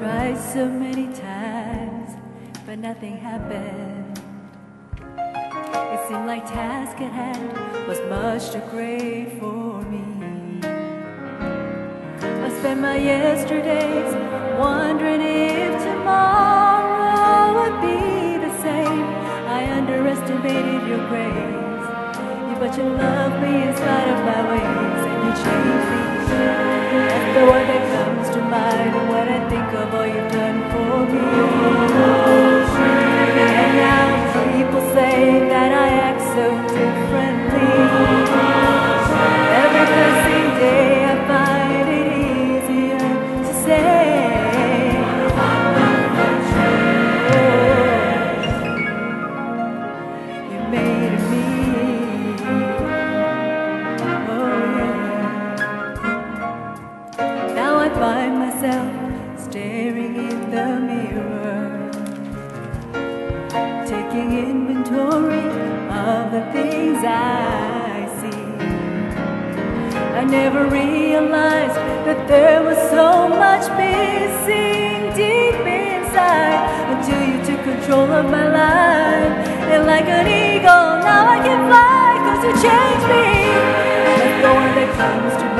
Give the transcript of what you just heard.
tried so many times, but nothing happened. It seemed like task at hand was much too great for me. I spent my yesterdays wondering if tomorrow would be the same. I underestimated your grace, but you love me in spite of my ways, and you changed me. The I never realized that there was so much missing deep inside until you took control of my life. And like an eagle, now I can fly cause you changed me. That's the one that comes to mind